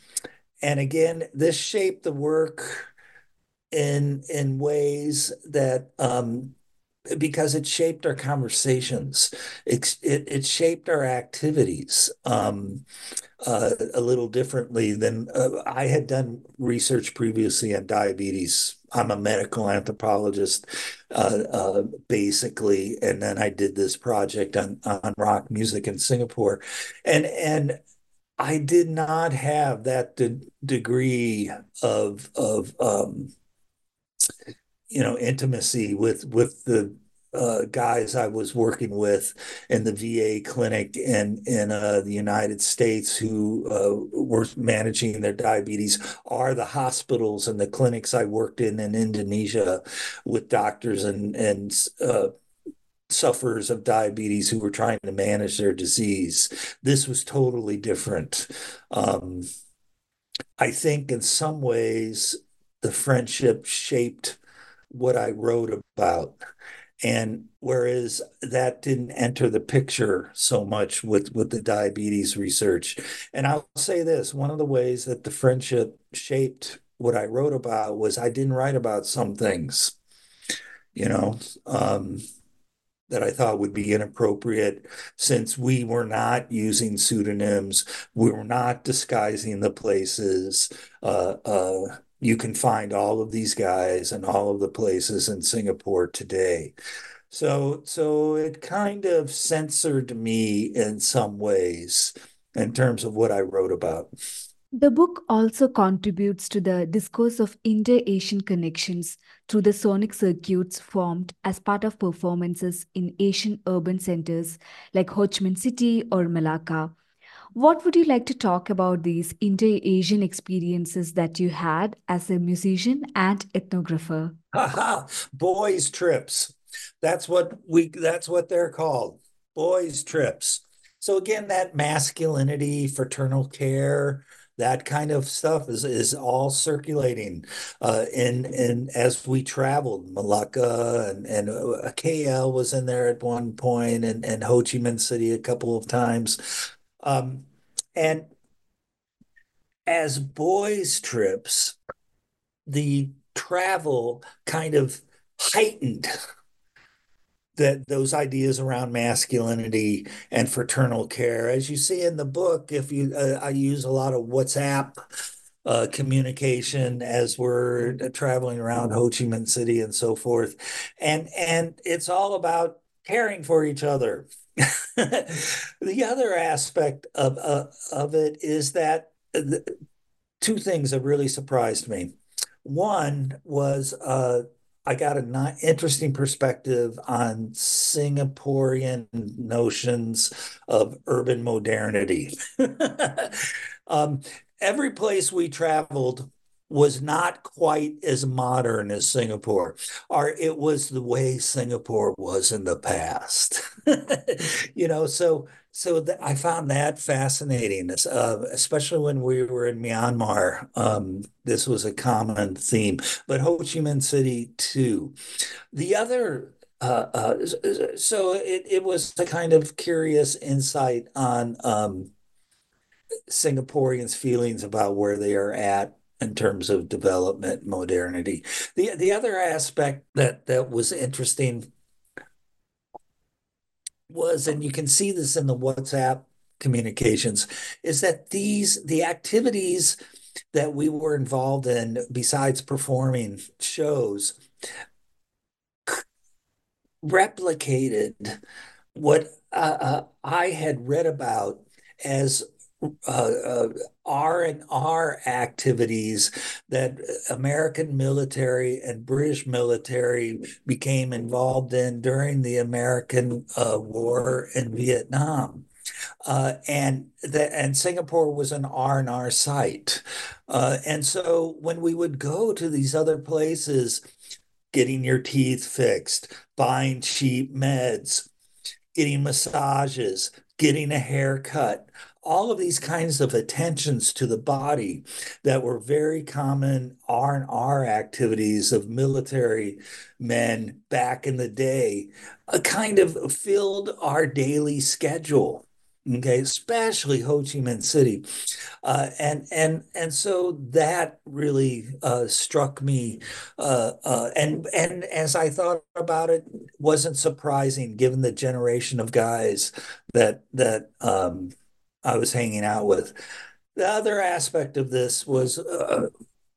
and again this shaped the work in in ways that um, because it shaped our conversations. It, it, it shaped our activities um, uh, a little differently than uh, I had done research previously on diabetes. I'm a medical anthropologist, uh, uh basically, and then I did this project on on rock music in Singapore, and and I did not have that de degree of of um, you know intimacy with with the uh, guys I was working with in the VA clinic in in uh, the United States who uh, were managing their diabetes are the hospitals and the clinics I worked in in Indonesia with doctors and and uh, sufferers of diabetes who were trying to manage their disease. This was totally different. Um, I think in some ways the friendship shaped what I wrote about. And whereas that didn't enter the picture so much with, with the diabetes research. And I'll say this one of the ways that the friendship shaped what I wrote about was I didn't write about some things, you know, um, that I thought would be inappropriate since we were not using pseudonyms, we were not disguising the places. Uh, uh, you can find all of these guys and all of the places in Singapore today. So, so it kind of censored me in some ways in terms of what I wrote about. The book also contributes to the discourse of Indo Asian connections through the sonic circuits formed as part of performances in Asian urban centers like Ho Chi Minh City or Malacca, what would you like to talk about these Indo Asian experiences that you had as a musician and ethnographer? (laughs) Boys trips. That's what we that's what they're called. Boys trips. So again, that masculinity, fraternal care, that kind of stuff is is all circulating uh, in in as we traveled. Malacca and and uh, KL was in there at one point, and and Ho Chi Minh City a couple of times. Um, and as boys' trips, the travel kind of heightened (laughs) that those ideas around masculinity and fraternal care. As you see in the book, if you uh, I use a lot of WhatsApp uh, communication as we're traveling around Ho Chi Minh City and so forth, and and it's all about caring for each other (laughs) the other aspect of uh, of it is that the, two things have really surprised me. One was uh, I got an interesting perspective on Singaporean notions of urban modernity. (laughs) um, every place we traveled was not quite as modern as Singapore, or it was the way Singapore was in the past. (laughs) you know, so so th- I found that fascinating, uh, especially when we were in Myanmar. Um, this was a common theme, but Ho Chi Minh City too. The other uh, uh, so it, it was a kind of curious insight on um, Singaporeans' feelings about where they are at in terms of development modernity. The the other aspect that that was interesting was, and you can see this in the WhatsApp communications, is that these the activities that we were involved in besides performing shows replicated what uh, uh, I had read about as uh, R and R activities that American military and British military became involved in during the American uh, war in Vietnam. Uh, and the, and Singapore was an R and R site, uh, and so when we would go to these other places, getting your teeth fixed, buying cheap meds, getting massages, getting a haircut, all of these kinds of attentions to the body that were very common R&R activities of military men back in the day uh, kind of filled our daily schedule okay especially ho chi minh city. Uh, and and and so that really uh, struck me uh, uh and and as i thought about it wasn't surprising given the generation of guys that that um, i was hanging out with the other aspect of this was uh,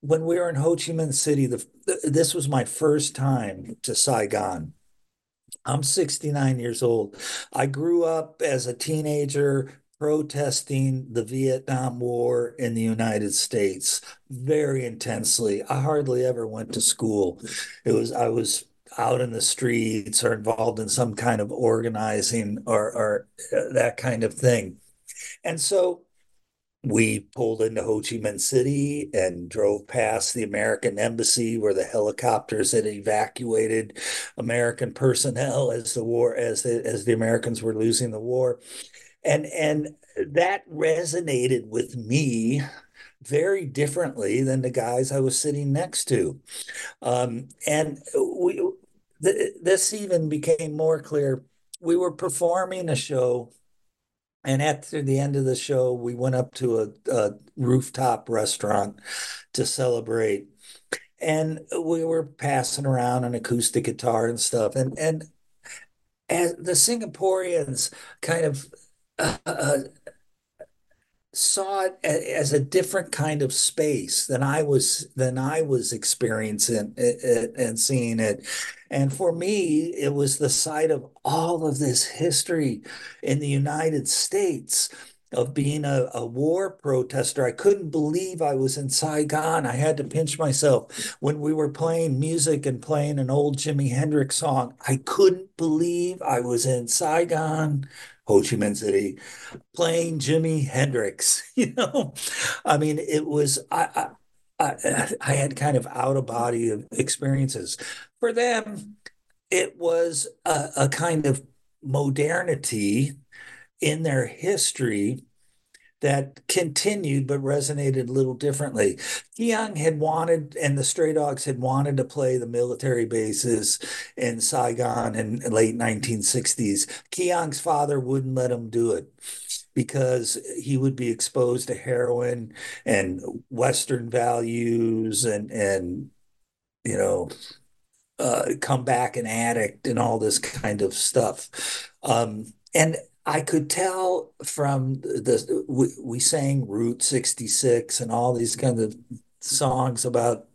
when we were in ho chi minh city the, this was my first time to saigon I'm 69 years old. I grew up as a teenager protesting the Vietnam War in the United States very intensely. I hardly ever went to school. It was I was out in the streets or involved in some kind of organizing or, or uh, that kind of thing. And so we pulled into Ho Chi Minh City and drove past the American embassy where the helicopters had evacuated American personnel as the war as the as the Americans were losing the war. And and that resonated with me very differently than the guys I was sitting next to. Um, and we th- this even became more clear. We were performing a show and after the end of the show, we went up to a, a rooftop restaurant to celebrate. And we were passing around an acoustic guitar and stuff. And and as the Singaporeans kind of uh, uh, saw it as a different kind of space than I was than I was experiencing it and seeing it. And for me, it was the site of all of this history in the United States of being a, a war protester. I couldn't believe I was in Saigon. I had to pinch myself when we were playing music and playing an old Jimi Hendrix song. I couldn't believe I was in Saigon, Ho Chi Minh City, playing Jimi Hendrix. (laughs) You know, I mean, it was I, I I, had kind of out of body experiences. For them, it was a, a kind of modernity in their history that continued but resonated a little differently. Keong had wanted, and the Straydogs had wanted to play the military bases in Saigon in late 1960s. Keong's father wouldn't let him do it because he would be exposed to heroin and Western values and and you know uh, come back an addict and all this kind of stuff. Um, and I could tell from the we, we sang Route 66 and all these kinds of songs about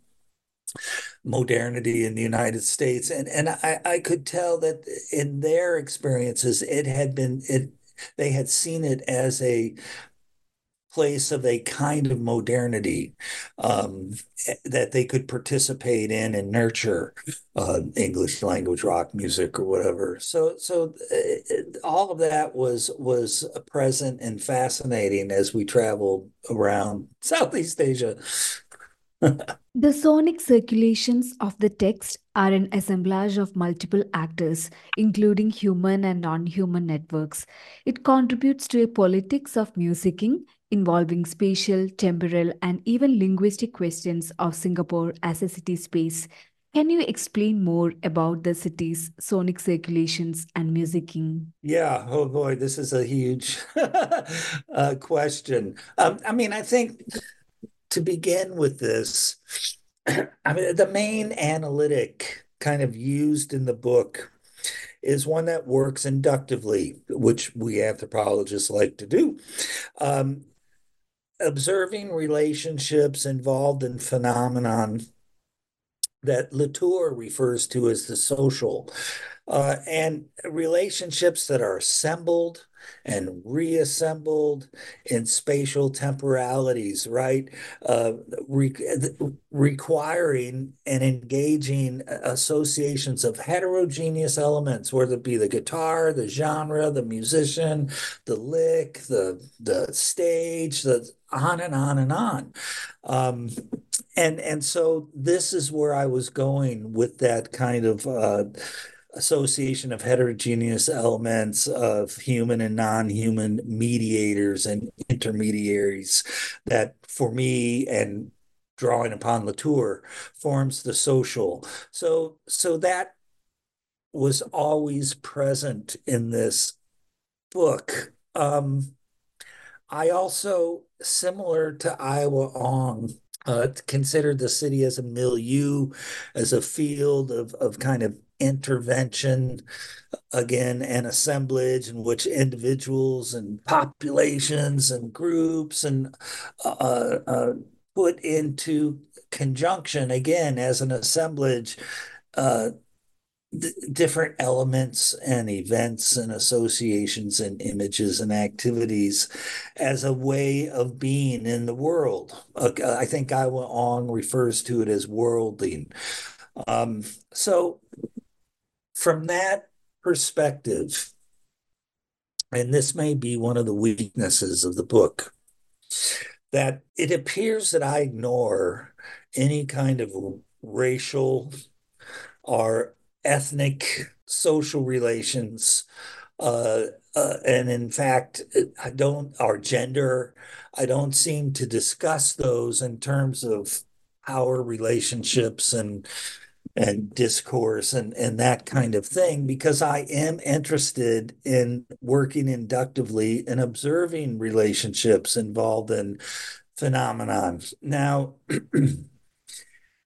modernity in the United States. And and I, I could tell that in their experiences it had been it they had seen it as a place of a kind of modernity um, that they could participate in and nurture uh, English language rock music or whatever. So, so uh, all of that was was present and fascinating as we traveled around (laughs) Southeast Asia. the sonic circulations of the text are an assemblage of multiple actors, including human and non human networks. It contributes to a politics of musicking involving spatial, temporal, and even linguistic questions of Singapore as a city space. Can you explain more about the city's sonic circulations and musicking? Yeah, oh boy, this is a huge (laughs) uh, question. Um, I mean, I think to begin with this, (clears throat) I mean, the main analytic kind of used in the book is one that works inductively, which we anthropologists like to do. Um, observing relationships involved in phenomenon that Latour refers to as the social, uh, and relationships that are assembled and reassembled in spatial temporalities, right? Uh, re- requiring and engaging associations of heterogeneous elements, whether it be the guitar, the genre, the musician, the lick, the the stage, the on and on and on. Um, and and so this is where I was going with that kind of uh, association of heterogeneous elements of human and non-human mediators and intermediaries that for me and drawing upon Latour forms the social. So so that was always present in this book. Um, I also, similar to Aihwa Ong, uh, considered the city as a milieu, as a field of, of kind of intervention again and assemblage in which individuals and populations and groups and uh, uh, put into conjunction again as an assemblage uh, different elements and events and associations and images and activities as a way of being in the world. I think Aihwa Ong refers to it as worlding. Um, so from that perspective, and this may be one of the weaknesses of the book, that it appears that I ignore any kind of racial or ethnic social relations. Uh, uh, and in fact, I don't, our gender, I don't seem to discuss those in terms of power relationships and and discourse and, and that kind of thing because I am interested in working inductively and observing relationships involved in phenomenon. Now, (clears throat)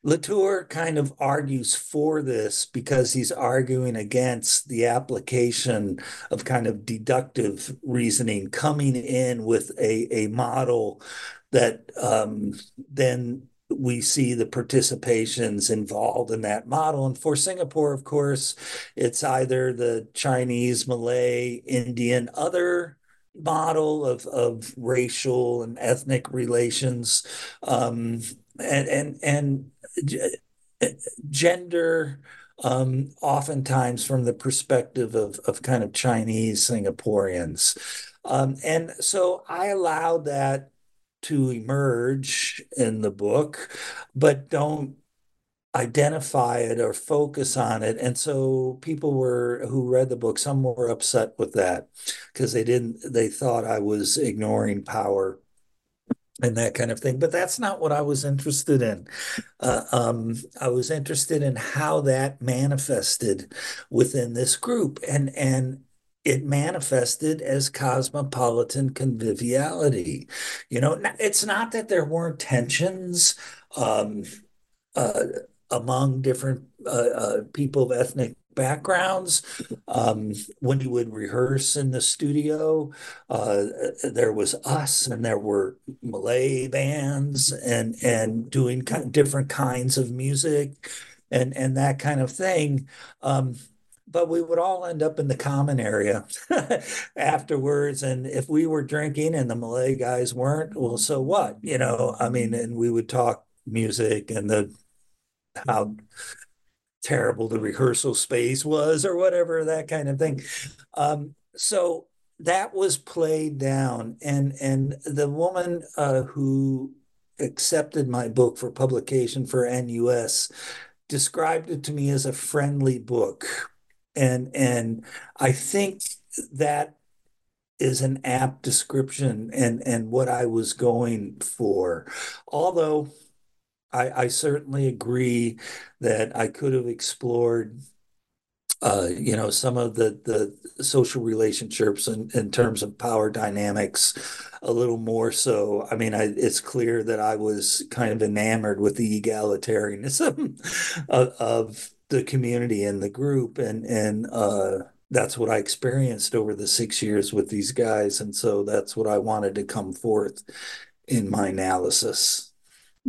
Latour kind of argues for this because he's arguing against the application of kind of deductive reasoning, coming in with a, a model that um, then we see the participations involved in that model. And for Singapore, of course, it's either the Chinese, Malay, Indian, other model of, of racial and ethnic relations. Um, and, and, and gender, um, oftentimes from the perspective of, of kind of Chinese Singaporeans. Um, and so I allowed that to emerge in the book, but don't identify it or focus on it. And so people were who read the book, some were upset with that because they didn't they thought I was ignoring power and that kind of thing. But that's not what I was interested in. Uh, um, I was interested in how that manifested within this group, and and it manifested as cosmopolitan conviviality. You know, it's not that there weren't tensions um, uh, among different uh, uh, people of ethnic backgrounds. Um, when you would rehearse in the studio, uh, there was us, and there were Malay bands, and and doing kind of different kinds of music, and and that kind of thing. Um, but we would all end up in the common area (laughs) afterwards. And if we were drinking and the Malay guys weren't, well, so what? You know, I mean, and we would talk music and the how terrible the rehearsal space was or whatever, that kind of thing. Um, so that was played down. And and the woman uh, who accepted my book for publication for NUS described it to me as a friendly book and and I think that is an apt description and and what I was going for. Although I, I certainly agree that I could have explored uh, you know, some of the the social relationships in, in terms of power dynamics a little more so. I mean, I, it's clear that I was kind of enamored with the egalitarianism (laughs) of, of the community and the group and and uh, that's what I experienced over the six years with these guys and so that's what I wanted to come forth in my analysis.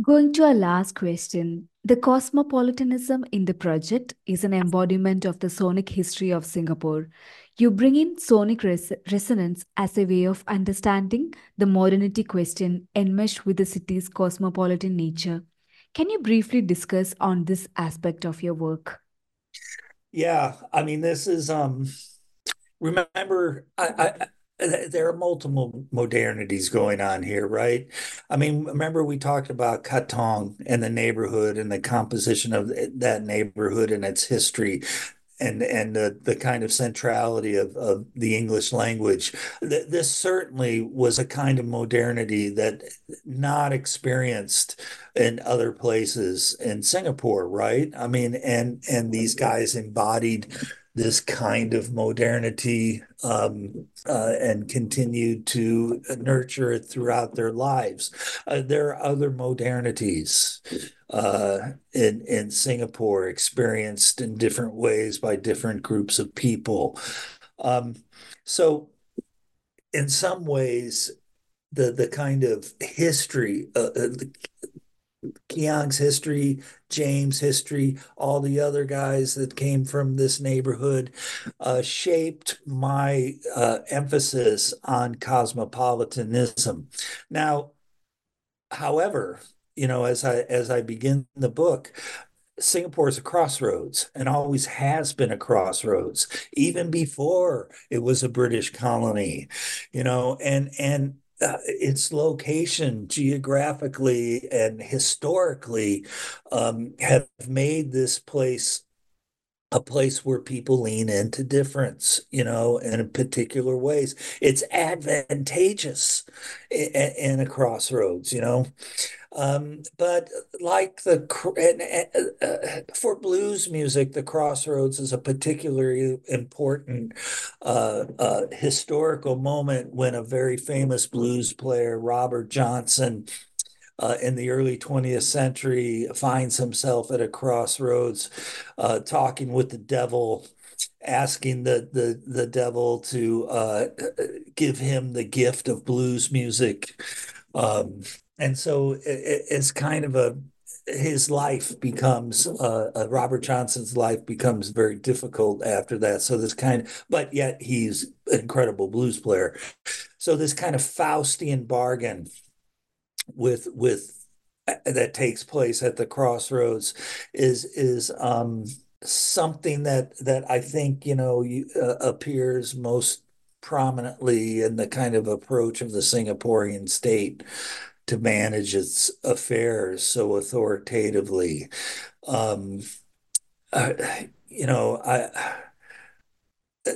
Going to our last question. The cosmopolitanism in the project is an embodiment of the sonic history of Singapore. You bring in sonic res- resonance as a way of understanding the modernity question enmeshed with the city's cosmopolitan nature. Can you briefly discuss on this aspect of your work? Yeah, I mean, this is um remember I, I there are multiple modernities going on here, right? I mean, remember we talked about Katong and the neighborhood and the composition of eh, that neighborhood and its history and and the, the kind of centrality of, of the English language. This certainly was a kind of modernity that not experienced in other places in Singapore, right? I mean, and and these guys embodied this kind of modernity um, uh, and continue to nurture it throughout their lives. Uh, there are other modernities uh, in in Singapore experienced in different ways by different groups of people. Um, so, in some ways, the the kind of history, uh, uh the, Keong's history, James' history, all the other guys that came from this neighborhood uh, shaped my uh, emphasis on cosmopolitanism. Now, however, you know, as I as I begin the book, Singapore is a crossroads and always has been a crossroads, even before it was a British colony, you know, and and uh, its location geographically and historically um, have made this place a place where people lean into difference, you know, in particular ways. It's advantageous in, in a crossroads, you know. Um, but like the uh, uh, for blues music, the crossroads is a particularly important uh, uh, historical moment when a very famous blues player, Robert Johnson, uh, in the early 20th century finds himself at a crossroads uh, talking with the devil asking the the the devil to uh, give him the gift of blues music um, and so it, it's kind of a his life becomes uh, uh, Robert Johnson's life becomes very difficult after that. So this kind of, but yet he's an incredible blues player. So this kind of Faustian bargain with with uh, that takes place at the crossroads is is um, something that that I think you know uh, appears most prominently in the kind of approach of the Singaporean state to manage its affairs so authoritatively. Um, uh, you know, I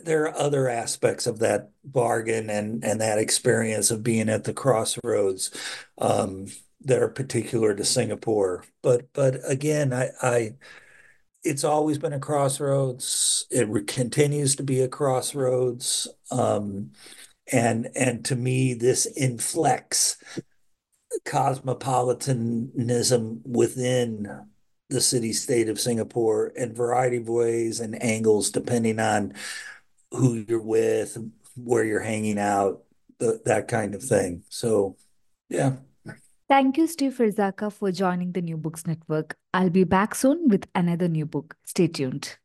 there are other aspects of that bargain and and that experience of being at the crossroads um, that are particular to Singapore. But but again, I, I it's always been a crossroads. It continues to be a crossroads. Um, and and to me, this inflects cosmopolitanism within the city state of Singapore in variety of ways and angles depending on who you're with, where you're hanging out, the, that kind of thing. So, yeah. Thank you, Steve Ferzacca, for joining the New Books Network. I'll be back soon with another new book. Stay tuned.